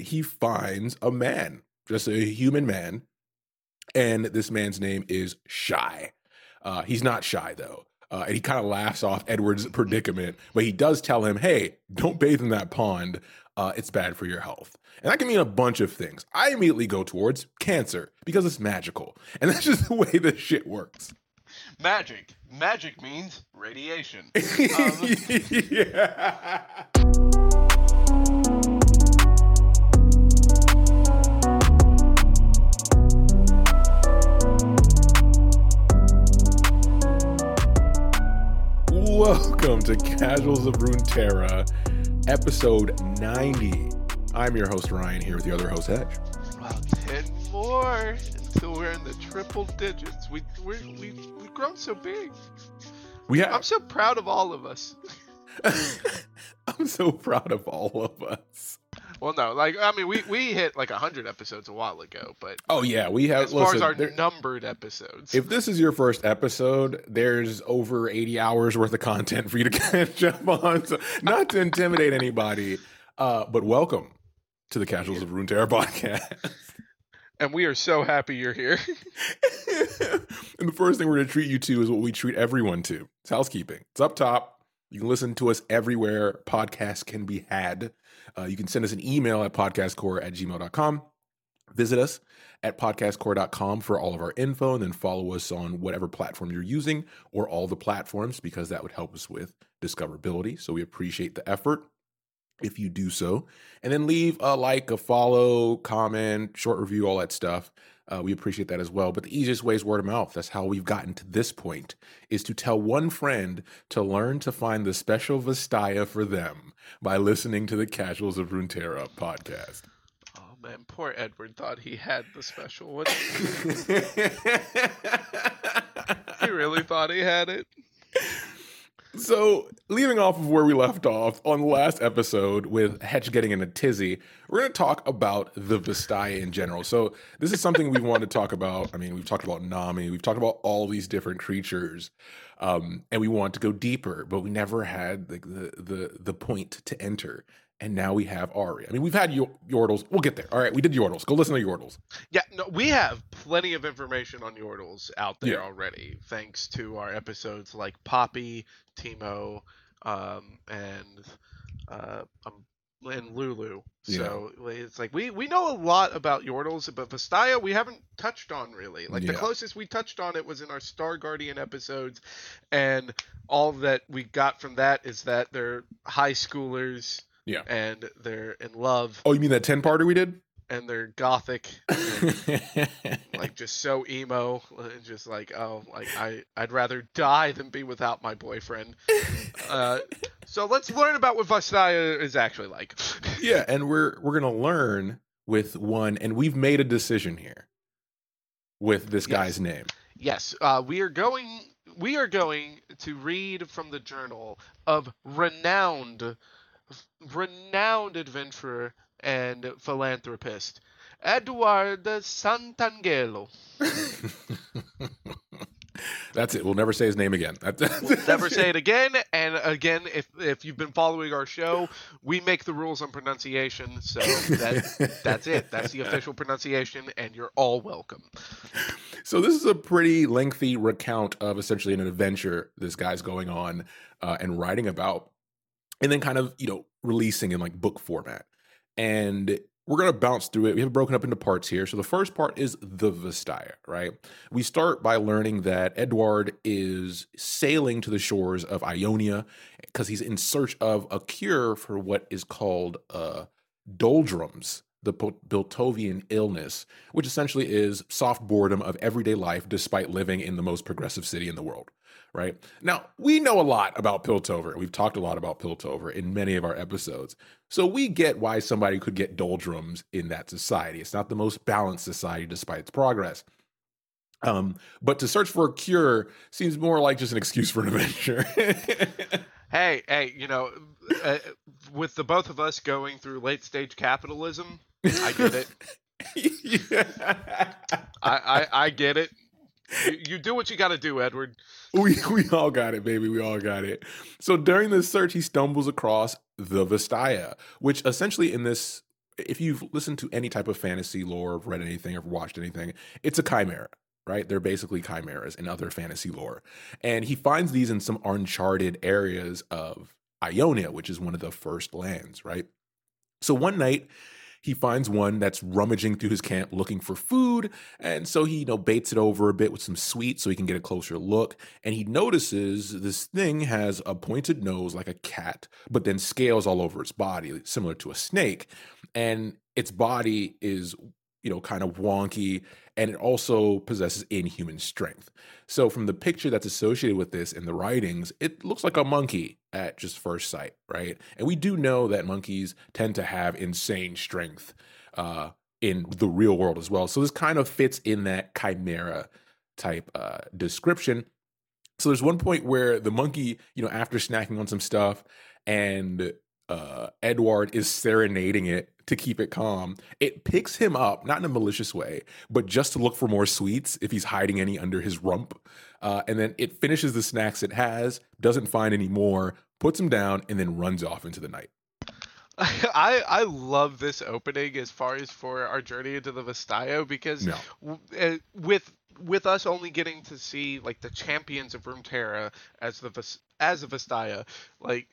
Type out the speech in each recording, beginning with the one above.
he finds a man, just a human man, and this man's name is Shy. Uh, he's not shy though. Uh, and he kind of laughs off Edward's predicament, but he does tell him, hey, don't bathe in that pond. Uh, it's bad for your health. And that can mean a bunch of things. I immediately go towards cancer because it's magical. And that's just the way this shit works. Magic. Magic means radiation. Um, yeah. Welcome to Casuals of Runeterra, episode 90. I'm your host, Ryan, here with your other host, Hedge. well, 10 more until we're in the triple digits. We, we're, we, we've grown so big. We I'm so proud of all of us. I'm so proud of all of us. Well, no, like, I mean, we, we hit like 100 episodes a while ago, but Oh, yeah, we have, as far as our there- numbered episodes, if this is your first episode, there's over 80 hours worth of content for you to catch up on. So, not to intimidate anybody, uh, but welcome to the Casuals of Runeterra podcast. and we are so happy you're here. and the first thing we're going to treat you to is what we treat everyone to. It's housekeeping. It's up top. You can listen to us everywhere podcasts can be had. Uh, you can send us an email at podcastcore at gmail.com. Visit us at podcastcore.com for all of our info and then follow us on whatever platform you're using or all the platforms because that would help us with discoverability. So we appreciate the effort if you do so. And then leave a like, a follow, comment, short review, all that stuff. Uh, we appreciate that as well. But the easiest way is word of mouth. That's how we've gotten to this point, is to tell one friend to learn to find the special Vastaya for them by listening to the Casuals of Runeterra podcast. oh, man, poor Edward thought he had the special one. he really thought he had it. So, leaving off of where we left off on the last episode with Hetch getting in a tizzy, we're going to talk about the Vastaya in general. So, this is something we want to talk about. I mean, we've talked about Nami, we've talked about all these different creatures, um, and we want to go deeper, but we never had the, the the the point to enter. And now we have Ari. I mean, we've had Yo- Yordles. We'll get there. All right, we did Yordles. Go listen to Yordles. Yeah, no, we have plenty of information on Yordles out there Yeah. already, thanks to our episodes like Poppy, Teemo, um, and uh, um, and Lulu. So it's like we we know a lot about Yordles, but Vastaya we haven't touched on really. Like the closest we touched on it was in our Star Guardian episodes, and all that we got from that is that they're high schoolers. Yeah. And they're in love, Oh, you mean that 10 parter we did? and they're gothic, and like just so emo and just like oh like i i'd rather die than be without my boyfriend uh so let's learn about what Vastaya is actually like yeah, and we're we're gonna learn with one, and we've made a decision here with this Yes. guy's name. yes uh we are going we are going to read from the journal of renowned renowned adventurer and philanthropist Eduardo Santangelo. That's it. We'll never say his name again. We'll never say it again. And again, if if you've been following our show, we make the rules on pronunciation, so that that's it. That's the official pronunciation, and you're all welcome. So this is a pretty lengthy recount of essentially an adventure this guy's going on uh, and writing about, and then kind of you know releasing in like book format. And we're gonna bounce through it. We have broken up into parts here. So the first part is the Vastaya, right? We start by learning that Edward is sailing to the shores of Ionia because he's in search of a cure for what is called uh, doldrums, the Piltovian illness, which essentially is soft boredom of everyday life despite living in the most progressive city in the world. Right now, we know a lot about Piltover. We've talked a lot about Piltover in many of our episodes. So we get why somebody could get doldrums in that society. It's not the most balanced society despite its progress. Um, but to search for a cure seems more like just an excuse for an adventure. Hey, hey, you know, uh, with the both of us going through late stage capitalism, I get it. yeah. I I, I get it. You, you do what you got to do, Edward. We we all got it, baby. We all got it. So during this search, he stumbles across the Vastaya, which essentially in this if you've listened to any type of fantasy lore, read anything, or watched anything, it's a chimera, right? They're basically chimeras in other fantasy lore. And he finds these in some uncharted areas of Ionia, which is one of the first lands, right? So one night, he finds one that's rummaging through his camp looking for food. And so he, you know, baits it over a bit with some sweets so he can get a closer look. And he notices this thing has a pointed nose like a cat, but then scales all over its body, similar to a snake. And its body is you know, kind of wonky, and it also possesses inhuman strength. So, from the picture that's associated with this in the writings, it looks like a monkey at just first sight, right? And we do know that monkeys tend to have insane strength uh, in the real world as well. So, this kind of fits in that chimera type uh, description. So, there's one point where the monkey, you know, after snacking on some stuff, and uh, Edward is serenading it to keep it calm. It picks him up, not in a malicious way, but just to look for more sweets if he's hiding any under his rump. Uh, and then it finishes the snacks it has, doesn't find any more, puts him down, and then runs off into the night. I I love this opening as far as for our journey into the Vastaya because no. w- uh, with with us only getting to see like the champions of Runeterra as the as a Vestaia, like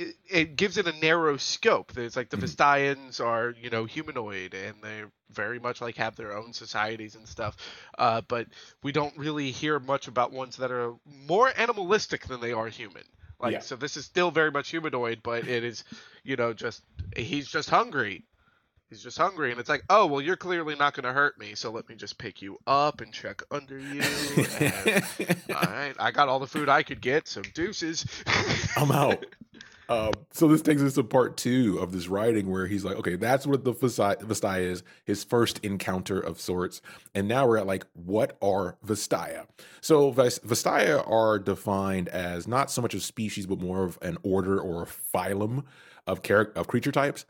it, it, gives it a narrow scope. There's like the mm Vastayans are, you know, humanoid and they very much like have their own societies and stuff. Uh, but we don't really hear much about ones that are more animalistic than they are human. Like yeah. so this is still very much humanoid, but it is, you know, just he's just hungry. He's just hungry, and it's like, oh well, you're clearly not going to hurt me, so let me just pick you up and check under you. And, all right, I got all the food I could get, so deuces. I'm out. Um, so this takes us to part two of this writing where he's like, okay, that's what the Vastaya is, his first encounter of sorts. And now we're at like, what are Vastaya? So Vastaya are defined as not so much a species, but more of an order or a phylum of, char- of creature types.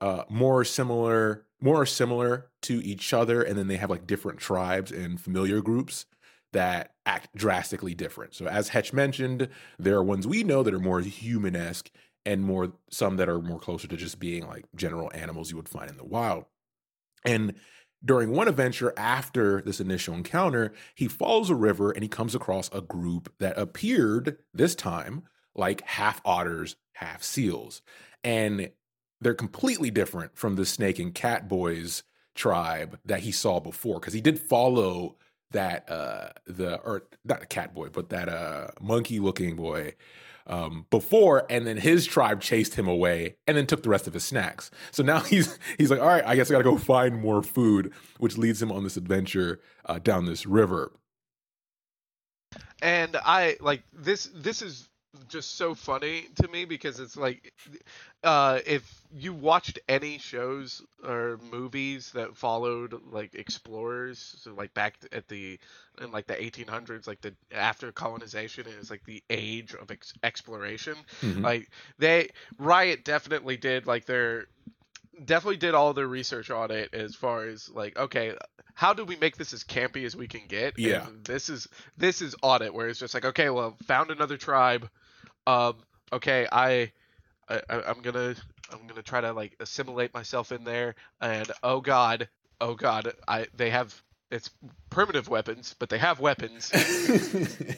Uh, more similar, more similar to each other, and then they have like different tribes and familiar groups that act drastically different. So, as Hetch mentioned, there are ones we know that are more human esque and more some that are more closer to just being like general animals you would find in the wild. And during one adventure after this initial encounter, he follows a river and he comes across a group that appeared this time like half otters, half seals. And they're completely different from the snake and cat boys tribe that he saw before because he did follow that uh the or not a cat boy but that uh monkey looking boy um before and then his tribe chased him away and then took the rest of his snacks. So now he's he's like all right i guess i gotta go find more food which leads him on this adventure uh, down this river. And i like this this is just so funny to me because it's like uh, if you watched any shows or movies that followed like explorers so like back at the in like the 1800s like the after colonization is like the age of ex- exploration mm-hmm. like they riot definitely did like their definitely did all their research on it as far as like okay how do we make this as campy as we can get? Yeah. and this is this is audit where it's just like okay well found another tribe. Um okay i I, I'm gonna I'm gonna try to like assimilate myself in there, and oh god, oh god, I they have it's primitive weapons, but they have weapons.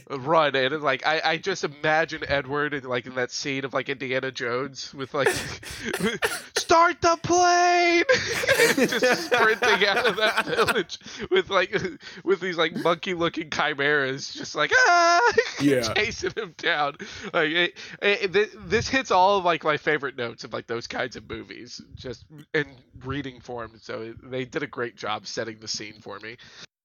Run and like I, I just imagine Edward in like in that scene of like Indiana Jones with like start the plane, just sprinting out of that village with like with these like monkey looking chimeras, just like ah, yeah, chasing him down. Like it, it, this hits all of like my favorite notes of like those kinds of movies, just in reading form. So they did a great job setting the scene for me.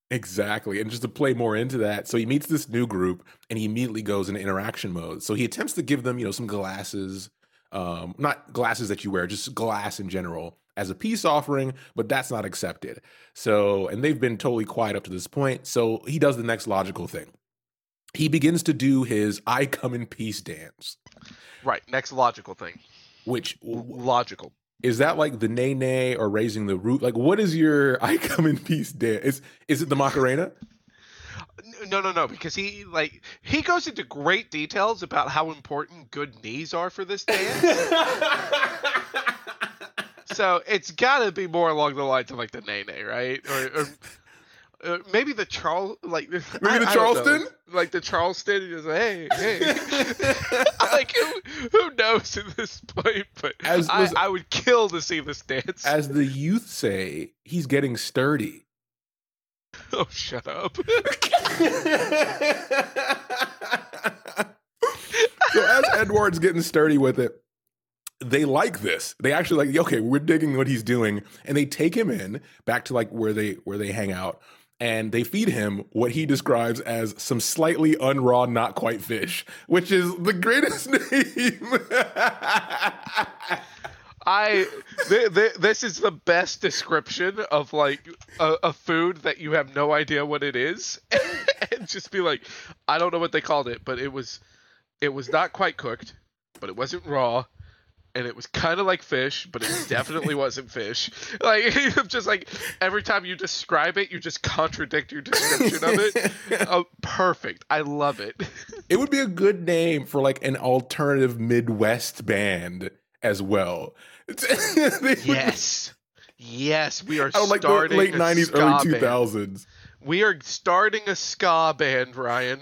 Exactly. And just to play more into that, so he meets this new group and he immediately goes into interaction mode. So he attempts to give them, you know, some glasses, um, not glasses that you wear, just glass in general as a peace offering, but that's not accepted. So, and they've been totally quiet up to this point. So he does the next logical thing. He begins to do his I come in peace dance. Right. Next logical thing. Which logical is that like the Nae Nae or raising the root? Like, what is your I come in peace dance? Is is it the Macarena? No, no, no, because he like he goes into great details about how important good knees are for this dance. so it's got to be more along the lines of like the Nene, right? Or, or uh, maybe the Charles, like maybe I, the Charleston, like the Charleston. Is like, hey, hey, like who, who, knows at this point? But as, I, I would kill to see this dance. As the youth say, he's getting sturdy. Oh, shut up. so as Edward's getting sturdy with it, they like this. They actually like, okay, we're digging what he's doing, and they take him in back to like where they where they hang out, and they feed him what he describes as some slightly unraw, not quite fish, which is the greatest name. I th- th- this is the best description of like a, a, food that you have no idea what it is, and just be like, I don't know what they called it, but it was, it was not quite cooked, but it wasn't raw, and it was kind of like fish, but it definitely wasn't fish. Like just like every time you describe it, you just contradict your description of it. Oh, perfect. I love it. it would be a good name for like an alternative Midwest band as well. yes. Yes, we are oh, like starting late nineties, early two thousands. We are starting a ska band, Ryan.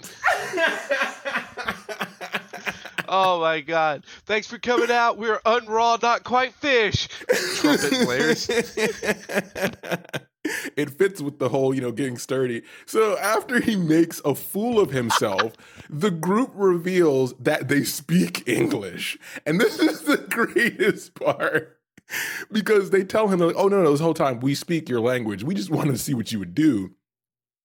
Oh my god. Thanks for coming out. We're unraw, not quite fish. Trumpet players. it fits with the whole, you know, getting sturdy. So after he makes a fool of himself, the group reveals that they speak English. And this is the greatest part. Because they tell him, like, oh, no, no, this whole time we speak your language. We just wanted to see what you would do.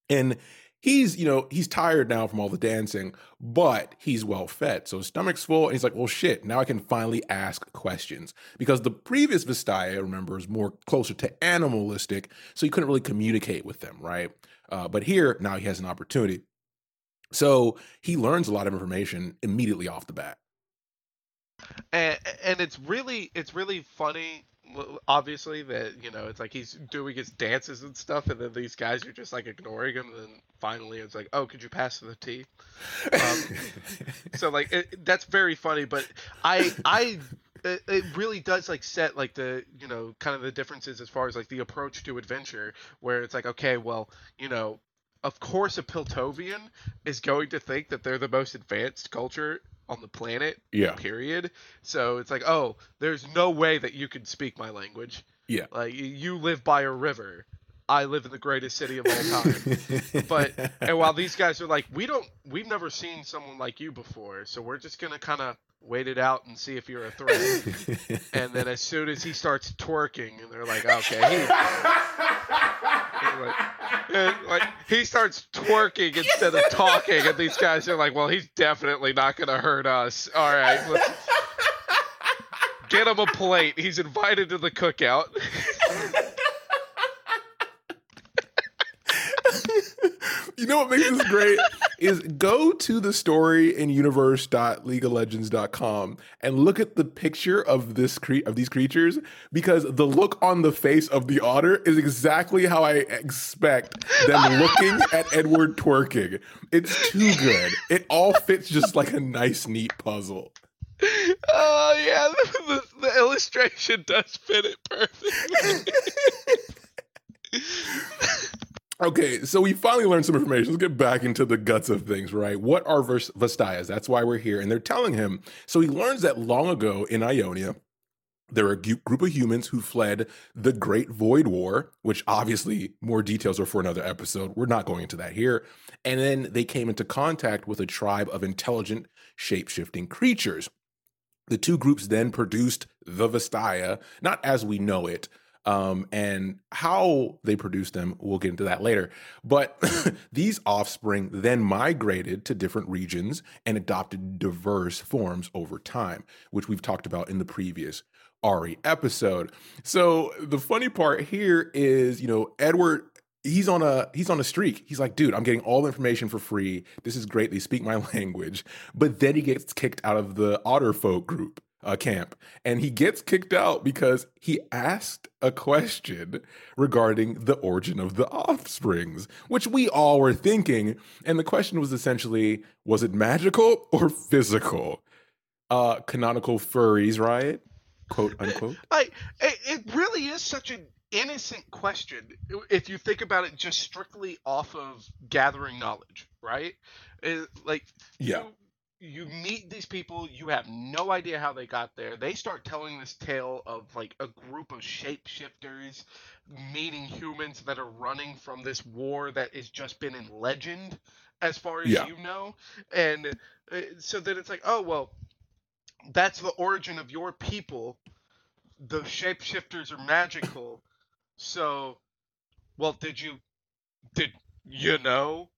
And he's you know he's tired now from all the dancing but he's well fed. So his stomach's full and he's like well shit now i can finally ask questions. Because the previous vastaya remember is more closer to animalistic so he couldn't really communicate with them right? Uh, but here now he has an opportunity. So he learns a lot of information immediately off the bat. And, and it's really it's really funny obviously that you know it's like he's doing his dances and stuff and then these guys are just like ignoring him and then finally it's like oh could you pass the tea? Um, so like it, that's very funny but i i it, it really does like set like the you know kind of the differences as far as like the approach to adventure where it's like okay well you know of course a piltovian is going to think that they're the most advanced culture on the planet. Yeah. Period. So it's like, oh, there's no way that you can speak my language. Yeah. Like you live by a river. I live in the greatest city of all time. but and while these guys are like, we don't, we've never seen someone like you before, so we're just gonna kind of wait it out and see if you're a threat. and then as soon as he starts twerking, and they're like, okay, he, like, like he starts twerking instead of talking, and these guys are like, "Well, he's definitely not going to hurt us." All right, let's get him a plate. He's invited to the cookout. you know what makes this great is go to the story in universe.leagueoflegends.com and look at the picture of this cre- of these creatures because the look on the face of the otter is exactly how I expect them looking at Edward twerking. It's too good. It all fits just like a nice, neat puzzle. Oh yeah, the, the, the illustration does fit it perfectly. Okay, so we finally learned some information. Let's get back into the guts of things, right? What are Vastayas? That's why we're here. And they're telling him. So he learns that long ago in Ionia, there were a group of humans who fled the Great Void War, which obviously more details are for another episode. We're not going into that here. And then they came into contact with a tribe of intelligent, shape shifting creatures. The two groups then produced the Vastaya, not as we know it, um, and how they produced them, we'll get into that later. But these offspring then migrated to different regions and adopted diverse forms over time, which we've talked about in the previous Ari episode. So the funny part here is, you know, Edward he's on a he's on a streak. He's like, dude, I'm getting all the information for free. This is great. They speak my language. But then he gets kicked out of the Otter folk group uh, camp. And he gets kicked out because he asked a question regarding the origin of the offsprings, which we all were thinking. And the question was essentially was it magical or physical? Uh, canonical furries, right? quote unquote. Like it, it really is such an innocent question if you think about it just strictly off of gathering knowledge, right? It, like Yeah. you, you meet these people, you have no idea how they got there. They start telling this tale of like a group of shapeshifters meeting humans that are running from this war that has just been in legend as far as Yeah. you know. And uh, so then it's like, oh well, that's the origin of your people. The shapeshifters are magical. So, well, did you did you know?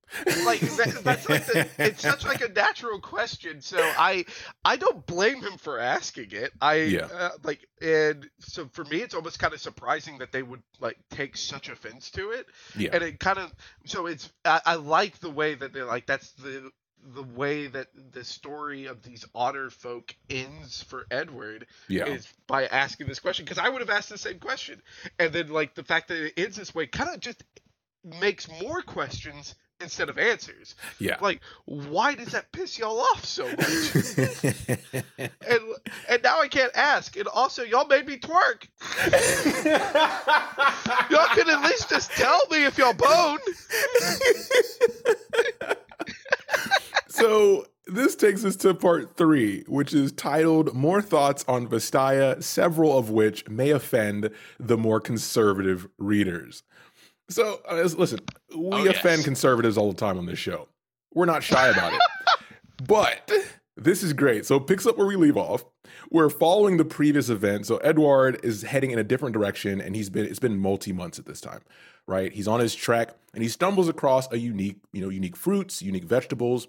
Like that, that's like the, it's such like a natural question. So I I don't blame him for asking it. I Yeah. uh, like and so for me it's almost kind of surprising that they would like take such offense to it Yeah. and it kind of so it's I, I like the way that they're like that's the the way that the story of these otter folk ends for Edward Yeah. is by asking this question because I would have asked the same question and then like the fact that it ends this way kind of just makes more questions instead of answers. Yeah. like why does that piss y'all off so much? And and now I can't ask. And also y'all made me twerk. Y'all could at least just tell me if y'all bone. So this takes us to part three, which is titled More Thoughts on Vastaya, several of which may offend the more conservative readers. So, uh, listen, we Oh, yes. offend conservatives all the time on this show. We're not shy about it. but this is great. So, it picks up where we leave off. We're following the previous event. So, Edward is heading in a different direction, and he's been, it's been multi months at this time, right? He's on his trek and he stumbles across a unique, you know, unique fruits, unique vegetables.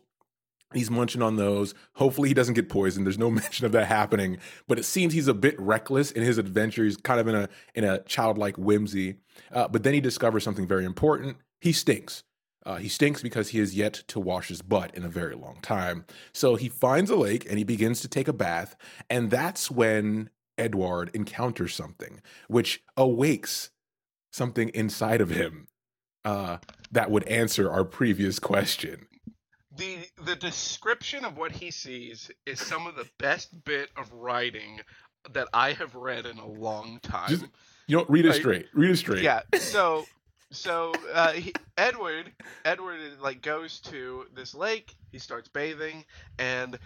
He's munching on those. Hopefully, he doesn't get poisoned. There's no mention of that happening, but it seems he's a bit reckless in his adventure. He's kind of in a in a childlike whimsy. Uh, but then he discovers something very important. He stinks. Uh, he stinks because he has yet to wash his butt in a very long time. So he finds a lake and he begins to take a bath, and that's when Edward encounters something which awakes something inside of him uh, that would answer our previous question. The the description of what he sees is some of the best bit of writing that I have read in a long time. Just- You know, read it straight. Read it straight. yeah. So so uh, he, Edward Edward like goes to this lake. He starts bathing and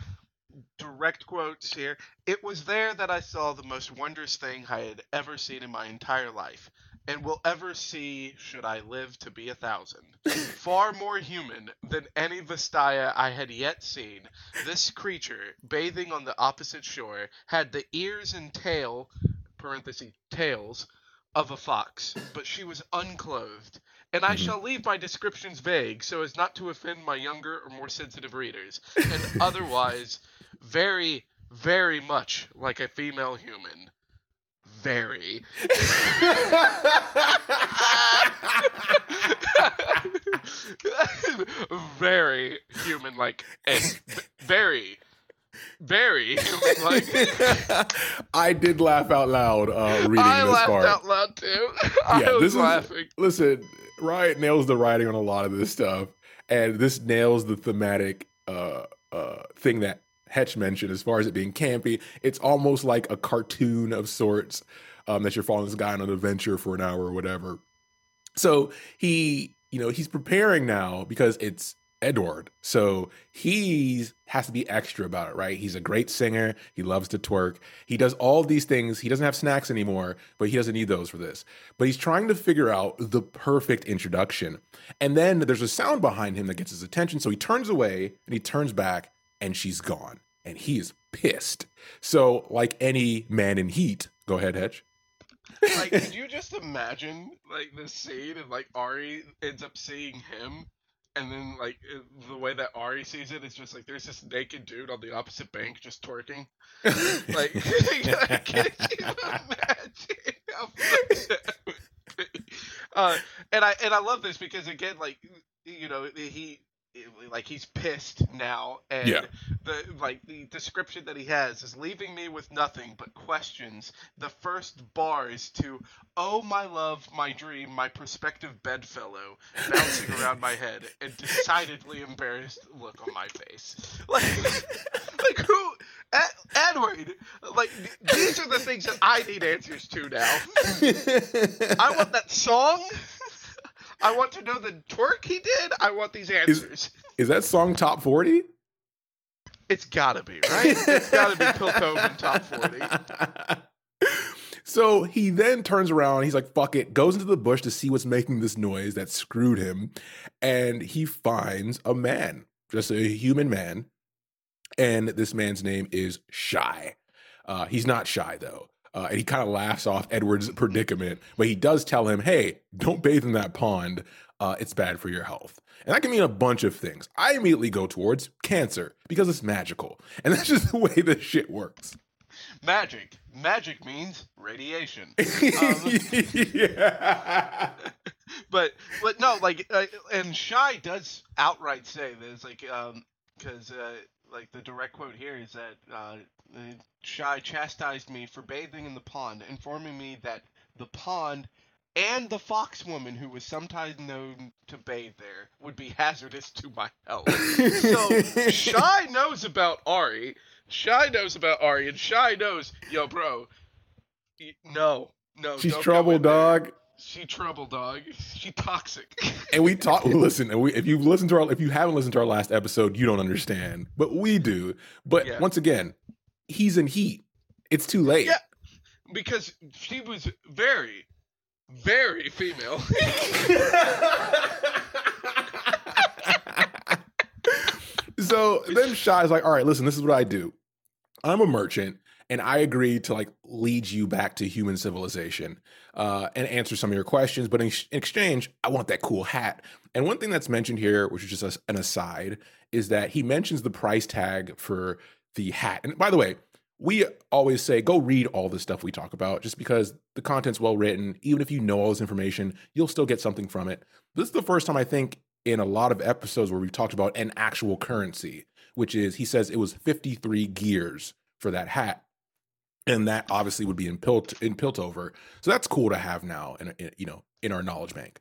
direct quotes here. It was there that I saw the most wondrous thing I had ever seen in my entire life. And will ever see, should I live to be a thousand. Far more human than any Vastaya I had yet seen, this creature, bathing on the opposite shore, had the ears and tail, parenthesis, tails, of a fox, but she was unclothed. And I Mhm. shall leave my descriptions vague so as not to offend my younger or more sensitive readers, and otherwise very, very much like a female human. Very. very human like and very very human like I did laugh out loud uh, reading I this laughed part. out loud too. I Yeah, was this is- laughing. Listen, Riot nails the writing on a lot of this stuff, and this nails the thematic uh, uh, thing that Hetch mentioned as far as it being campy. It's almost like a cartoon of sorts um, that you're following this guy on an adventure for an hour or whatever. So he, you know, he's preparing now because it's Edward. So he has to be extra about it, right? He's a great singer. He loves to twerk. He does all these things. He doesn't have snacks anymore, but he doesn't need those for this. But he's trying to figure out the perfect introduction. And then there's a sound behind him that gets his attention. So he turns away and he turns back and she's gone. And he is pissed. So, like any man in heat, go ahead, Hedge. Like, could you just imagine like the scene and like Ari ends up seeing him, and then like the way that Ari sees it is just like there's this naked dude on the opposite bank just twerking. Like, can you imagine how funny that would be? Uh, and I and I love this because again, like you know, he. Like he's pissed now, and Yeah. the like the description that he has is leaving me with nothing but questions. The first bars to "Oh my love, my dream, my prospective bedfellow" bouncing around my head, and decidedly embarrassed look on my face. Like, like who? Ed- Edward, like th- these are the things that I need answers to now. I want that song. I want to know the twerk he did. I want these answers. Is that song top 40? it's gotta be, right? It's gotta be Piltover top 40. so he then turns around, he's like, fuck it, goes into the bush to see what's making this noise that screwed him. And he finds a man, just a human man. And this man's name is Shy. Uh, he's not shy though. Uh, and he kind of laughs off Edward's predicament, but he does tell him, hey, don't bathe in that pond. Uh, it's bad for your health. And that can mean a bunch of things. I immediately go towards cancer because it's magical. And that's just the way this shit works. Magic. Magic means radiation. Um, yeah. but but no, like uh, and Shy does outright say this, like um, because uh, like the direct quote here is that uh, uh, Shy chastised me for bathing in the pond, informing me that the pond and the fox woman who was sometimes known to bathe there would be hazardous to my health. so Shy knows about Ari. Shy knows about Ari, and Shy knows, yo, bro. No, no. She's trouble, in there. dog. She trouble, dog. She toxic. And we talk. Listen, and we, if you've listened to our, if you haven't listened to our last episode, you don't understand, but we do. But Yeah. once again, he's in heat. It's too late. Yeah. because she was very, very female. so then Shy's like, all right, listen, this is what I do. I'm a merchant, and I agree to like lead you back to human civilization uh, and answer some of your questions. But in, ex- in exchange, I want that cool hat. And one thing that's mentioned here, which is just a- an aside, is that he mentions the price tag for the hat. And by the way, we always say go read all the stuff we talk about just because the content's well written. Even if you know all this information, you'll still get something from it. This is the first time I think in a lot of episodes where we've talked about an actual currency, which is he says it was 53 gears for that hat. And that obviously would be in Pilt in Piltover. So that's cool to have now in you know in our knowledge bank.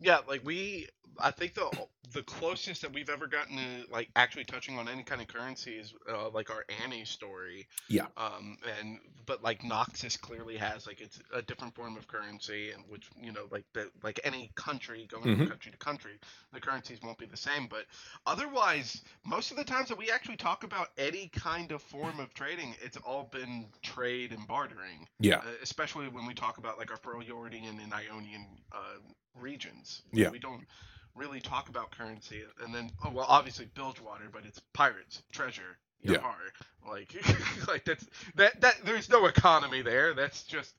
yeah, like we, I think the the closest that we've ever gotten to like actually touching on any kind of currency is uh, like our Annie story. Yeah. Um, and but like Noxus clearly has like it's a different form of currency, and which you know like the like any country going Mhm. from country to country, the currencies won't be the same. But otherwise, most of the times that we actually talk about any kind of form of trading, it's all been trade and bartering. Yeah. Uh, especially when we talk about like our Freljordian and Ionian uh, regions. Yeah. We don't really talk about currency, and then oh, well, obviously Bilgewater, but it's pirates, treasure, Yeah. Like, like that's that that there's no economy there. That's just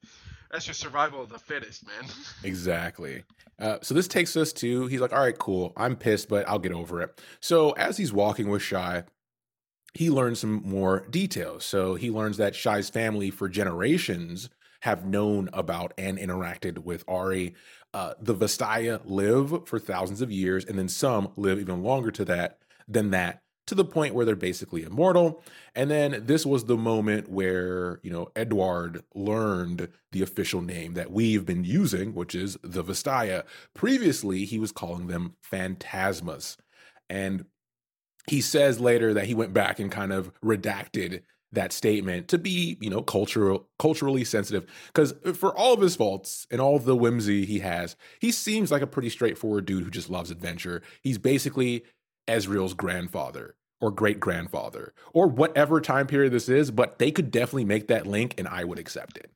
that's just survival of the fittest, man. Exactly. Uh, so this takes us to he's like, all right, cool. I'm pissed, but I'll get over it. So as he's walking with Shy, he learns some more details. So he learns that Shy's family for generations have known about and interacted with Ari. Uh, the Vastaya live for thousands of years, and then some live even longer to that than that, to the point where they're basically immortal. And then this was the moment where, you know, Edward learned the official name that we've been using, which is the Vastaya. Previously, he was calling them phantasmas. And he says later that he went back and kind of redacted that statement to be, you know, cultural culturally sensitive because for all of his faults and all the whimsy he has, he seems like a pretty straightforward dude who just loves adventure. He's basically Ezreal's grandfather or great grandfather or whatever time period this is, but they could definitely make that link and I would accept it.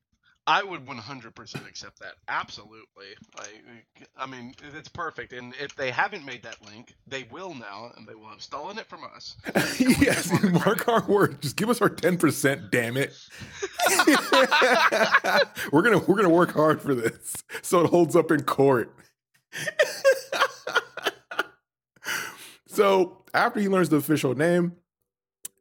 I would 100% accept that. Absolutely. Like, I mean, it's perfect. And if they haven't made that link, they will now, and they will have stolen it from us. yes, mark our word. Just give us our 10%, damn it. we're gonna we're gonna work hard for this so it holds up in court. so after he learns the official name,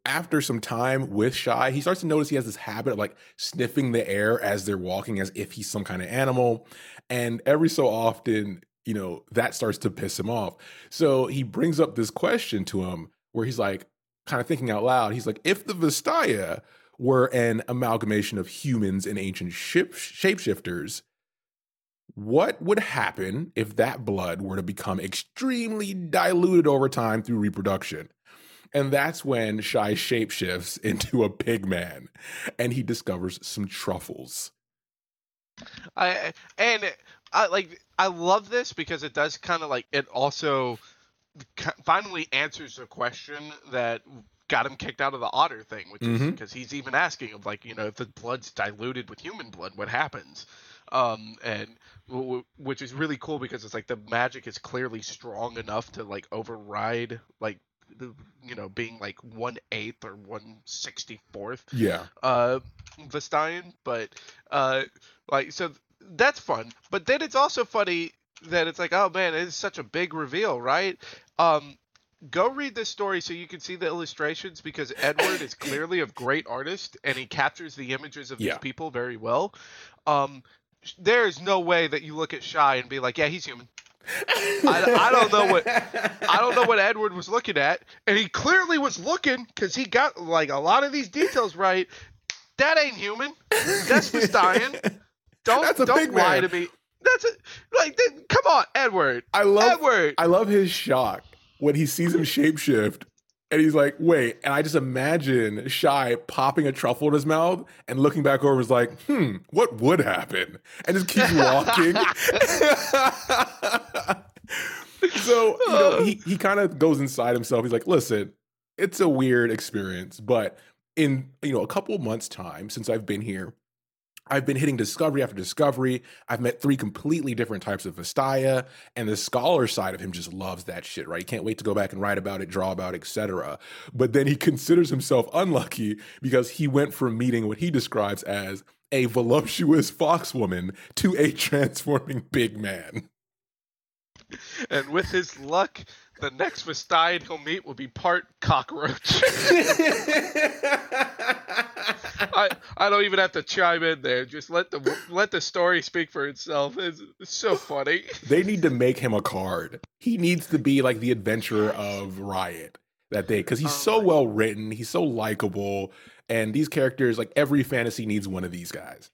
after some time with Shy, he starts to notice he has this habit of like sniffing the air as they're walking as if he's some kind of animal. And every so often, you know, that starts to piss him off. So he brings up this question to him where he's like, kind of thinking out loud. He's like, if the Vastaya were an amalgamation of humans and ancient ship- shapeshifters, what would happen if that blood were to become extremely diluted over time through reproduction? And that's when Shai shapeshifts into a pig man and he discovers some truffles. I and I like I love this because it does kind of like it also finally answers the question that got him kicked out of the otter thing, which mm-hmm. is because he's even asking of like you know if the blood's diluted with human blood, what happens? Um, and w- which is really cool because it's like the magic is clearly strong enough to like override like you know being like one eighth or one sixty fourth. Yeah. Uh, Vastayan, but uh, like so that's fun. But then it's also funny that it's like, oh man, it's such a big reveal, right? Um, go read this story so you can see the illustrations because Edward is clearly a great artist and he captures the images of yeah. these people very well. Um, there is no way that you look at Shy and be like, yeah, he's human. I, I, don't know what I don't know what Edward was looking at, and he clearly was looking because he got like a lot of these details right. That ain't human. That's Vastayan. Don't don't lie man. to me. That's a, like come on, Edward. I love Edward. I love his shock when he sees him shapeshift and he's like, wait. And I just imagine Shai popping a truffle in his mouth and looking back over is like, hmm, what would happen? And just keeps walking. so, you know, he, he kind of goes inside himself. He's like, listen, it's a weird experience, but in, you know, a couple months' time since I've been here, I've been hitting discovery after discovery. I've met three completely different types of Vastaya, and the scholar side of him just loves that shit, right? He can't wait to go back and write about it, draw about it, etc. But then he considers himself unlucky because he went from meeting what he describes as a voluptuous foxwoman to a transforming big man. And with his luck, the next Vastaya he'll meet will be part cockroach. I, I don't even have to chime in there. Just let the let the story speak for itself. It's, it's so funny. They need to make him a card. He needs to be like the adventurer of Riot that day because he's oh so well written. He's so likable, and these characters like every fantasy needs one of these guys.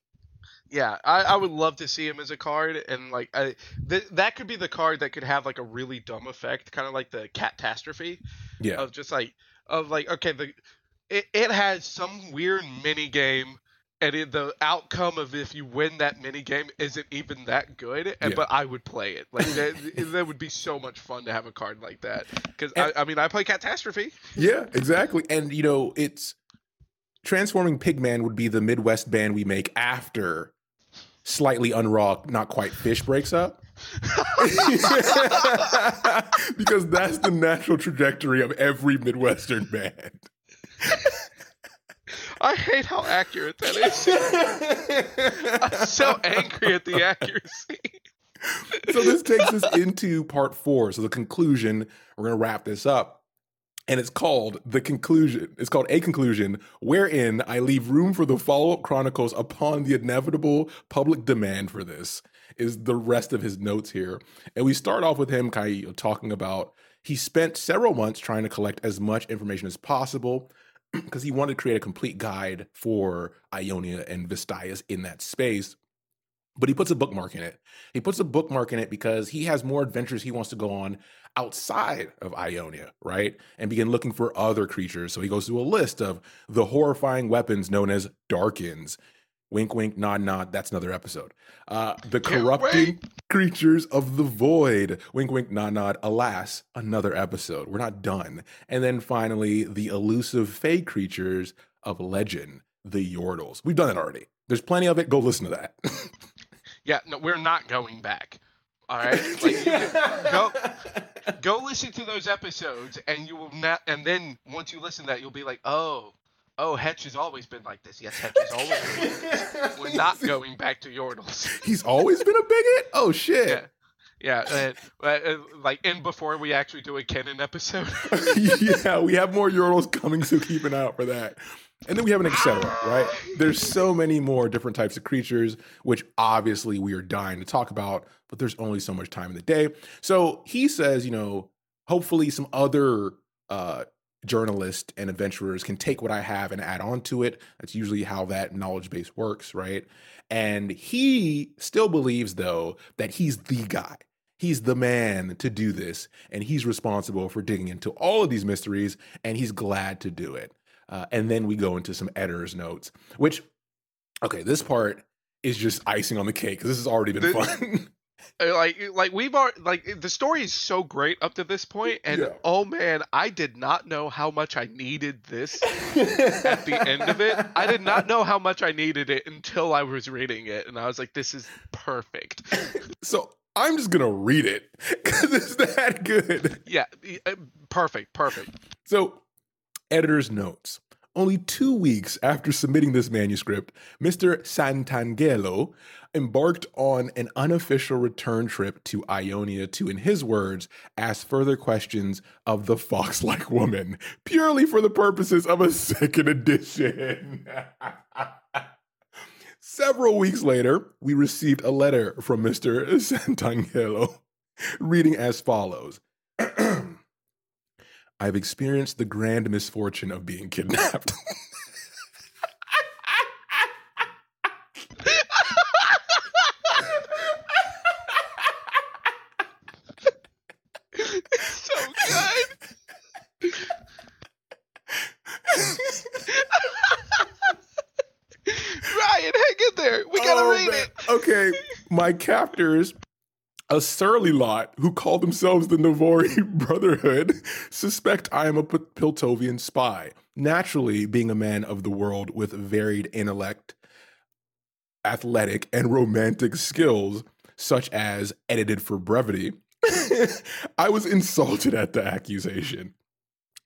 Yeah, I, I would love to see him as a card, and like I, th- that could be the card that could have like a really dumb effect, kind of like the catastrophe. Yeah. Of just like of like okay, the it, it has some weird mini game and it, the outcome of if you win that mini game isn't even that good and yeah. but i would play it. Like that, that, would be so much fun to have a card like that. Because I, I, mean i play catastrophe. Yeah exactly. And you know it's transforming pigman would be the midwest band we make after slightly unraw not quite fish breaks up. Because that's the natural trajectory of every midwestern band I hate how accurate that is. I'm so angry at the accuracy. so this takes us into part four. So the conclusion, we're gonna wrap this up. And it's called the conclusion. It's called a conclusion, wherein I leave room for the follow-up chronicles upon the inevitable public demand for this. Is the rest of his notes here, and we start off with him of talking about he spent several months trying to collect as much information as possible because he wanted to create a complete guide for Ionia and Vastayas in that space. But he puts a bookmark in it. He puts a bookmark in it because he has more adventures he wants to go on outside of Ionia, right? And begin looking for other creatures. So he goes through a list of the horrifying weapons known as Darkins, Wink, wink, nod, nod. That's another episode. Uh, the corrupting creatures of the void. Wink, wink, nod, nod. Alas, another episode. We're not done. And then finally, the elusive fey creatures of legend, the Yordles. We've done it already. There's plenty of it. Go listen to that. yeah, no, we're not going back. All right, like go go listen to those episodes, and you will not. And then once you listen to that, you'll be like, oh, Oh, Hetch has always been like this. Yes, Hetch has always been like this. We're not going back to Yordles. He's always been a bigot? Oh, shit. Yeah. Yeah, uh, uh, like and before we actually do a canon episode. yeah, we have more Yordles coming, so keep an eye out for that. And then we have an etc. Right? There's so many more different types of creatures, which obviously we are dying to talk about, but there's only so much time in the day. So he says, you know, hopefully some other uh, journalists and adventurers can take what I have and add on to it. That's usually how that knowledge base works, right? And he still believes, though, that he's the guy. He's the man to do this, and he's responsible for digging into all of these mysteries, and he's glad to do it. Uh, and then we go into some editor's notes, which, okay, this part is just icing on the cake because this has already been fun. Uh, like like we've already like the story is so great up to this point and Yeah. oh man i did not know how much i needed this at the end of it i did not know how much i needed it until i was reading it and i was like this is perfect so I'm just gonna read it because it's that good. yeah uh, perfect perfect So, editor's notes. Only two weeks after submitting this manuscript, Mr. Santangelo embarked on an unofficial return trip to Ionia to, in his words, ask further questions of the fox like woman, purely for the purposes of a second edition. Several weeks later, we received a letter from Mr. Santangelo reading as follows. I've experienced the grand misfortune of being kidnapped. so good ryan hang in there we gotta Oh, read man. it Okay, my captors, a surly lot who call themselves the Navori Brotherhood, suspect I am a Piltovian spy. Naturally, being a man of the world with varied intellect, athletic, and romantic skills, such as edited for brevity, I was insulted at the accusation.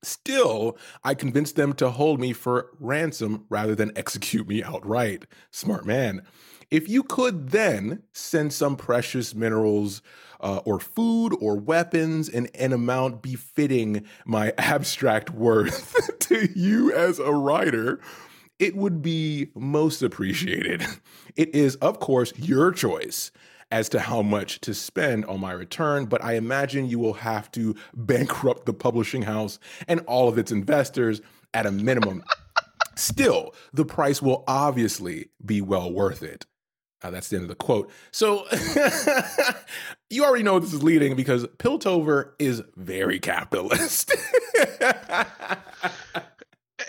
Still, I convinced them to hold me for ransom rather than execute me outright. Smart man. If you could then send some precious minerals uh, or food or weapons in an amount befitting my abstract worth to you as a writer, it would be most appreciated. It is, of course, your choice as to how much to spend on my return, but I imagine you will have to bankrupt the publishing house and all of its investors at a minimum. Still, the price will obviously be well worth it. Uh, that's the end of the quote. So you already know this is leading because Piltover is very capitalist.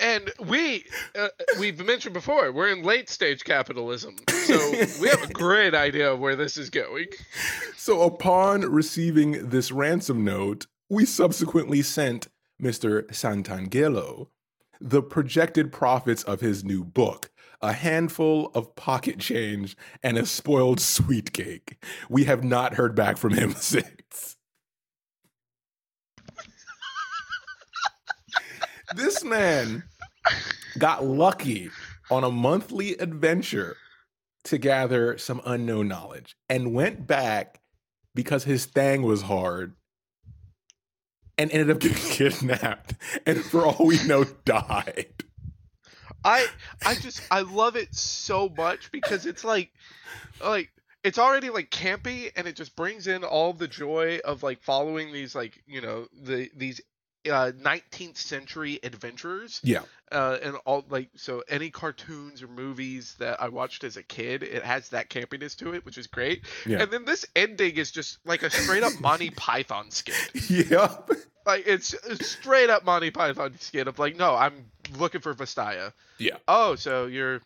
and we uh, we've mentioned before we're in late stage capitalism so we have a great idea of where this is going so upon receiving this ransom note, we subsequently sent Mr. Santangelo the projected profits of his new book, a handful of pocket change and a spoiled sweet cake. We have not heard back from him since. this man got lucky on a monthly adventure to gather some unknown knowledge and went back because his thing was hard and ended up getting kidnapped and for all we know died. I i just i love it so much because it's like like it's already like campy and it just brings in all the joy of like following these like you know the these uh 19th century adventurers Yeah. uh, and all like so any cartoons or movies that I watched as a kid, it has that campiness to it, which is great. Yeah. And then this ending is just like a straight up Monty Python skit. Yep. Like it's a straight up Monty Python skit of like, no, I'm looking for Vastaya. Yeah. Oh, so you're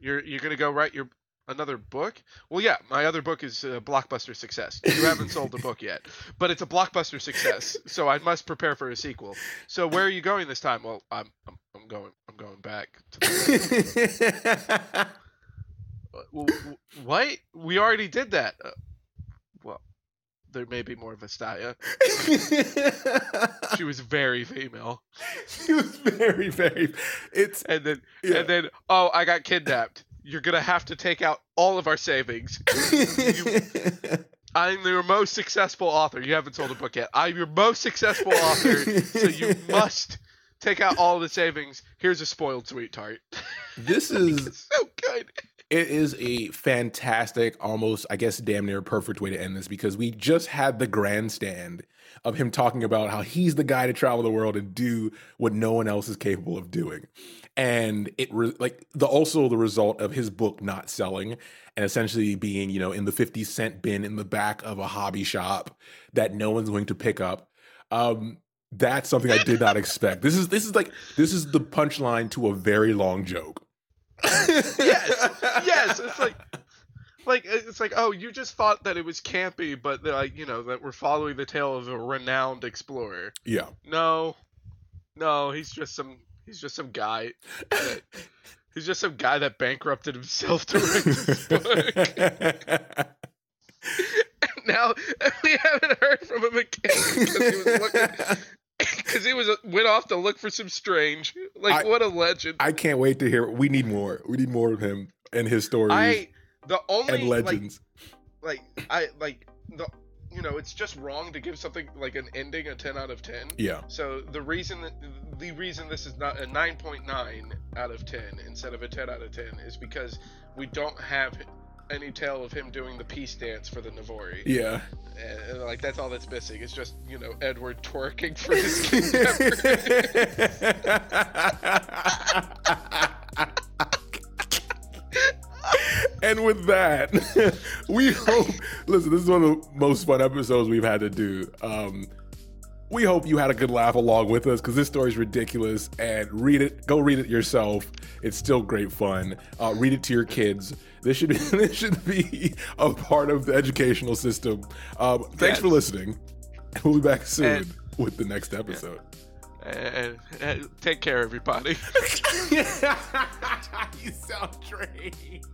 you're you're gonna go write your another book? Well, yeah, my other book is a blockbuster success. You haven't sold the book yet, but it's a blockbuster success, so I must prepare for a sequel. So where are you going this time? Well, I'm I'm, I'm going I'm going back to the uh, what? We already did that. Uh, There may be more Vastaya. She was very female. she was very, very. It's And then, Yeah. and then, oh, I got kidnapped. You're gonna have to take out all of our savings. I'm your most successful author. You haven't sold a book yet. I'm your most successful author, so you must take out all the savings. Here's a spoiled sweet tart. This is so good. It is a fantastic, almost, I guess, damn near perfect way to end this because we just had the grandstand of him talking about how he's the guy to travel the world and do what no one else is capable of doing. And it, re- like, the also the result of his book not selling and essentially being, you know, in the 50 cent bin in the back of a hobby shop that no one's going to pick up. Um, that's something I did not expect. This is this is like this is the punchline to a very long joke. Yes, yes. It's like, like it's like, oh, you just thought that it was campy, but like you know that we're following the tale of a renowned explorer. Yeah. No, no, he's just some he's just some guy. That, he's just some guy that bankrupted himself to write this book. now we haven't heard from him again because he was looking because he was uh, went off to look for some strange. Like I- what a legend! I can't wait to hear. We need more. We need more of him and his stories I the only and like legends. like I like the you know it's just wrong to give something like an ending a ten out of ten. yeah. So the reason that the reason this is not a nine point nine out of ten instead of a ten out of ten is because we don't have any tale of him doing the peace dance for the Navori. Yeah. And, and, like that's all that's missing. It's just you know Edward twerking for his and with that, we hope. Listen, this is one of the most fun episodes we've had to do. Um, we hope you had a good laugh along with us because this story is ridiculous. And read it. Go read it yourself. It's still great fun. Uh, read it to your kids. This should be this should be a part of the educational system. Um, thanks Yes. for listening. We'll be back soon And- with the next episode. and, and take care, everybody. you sound trained.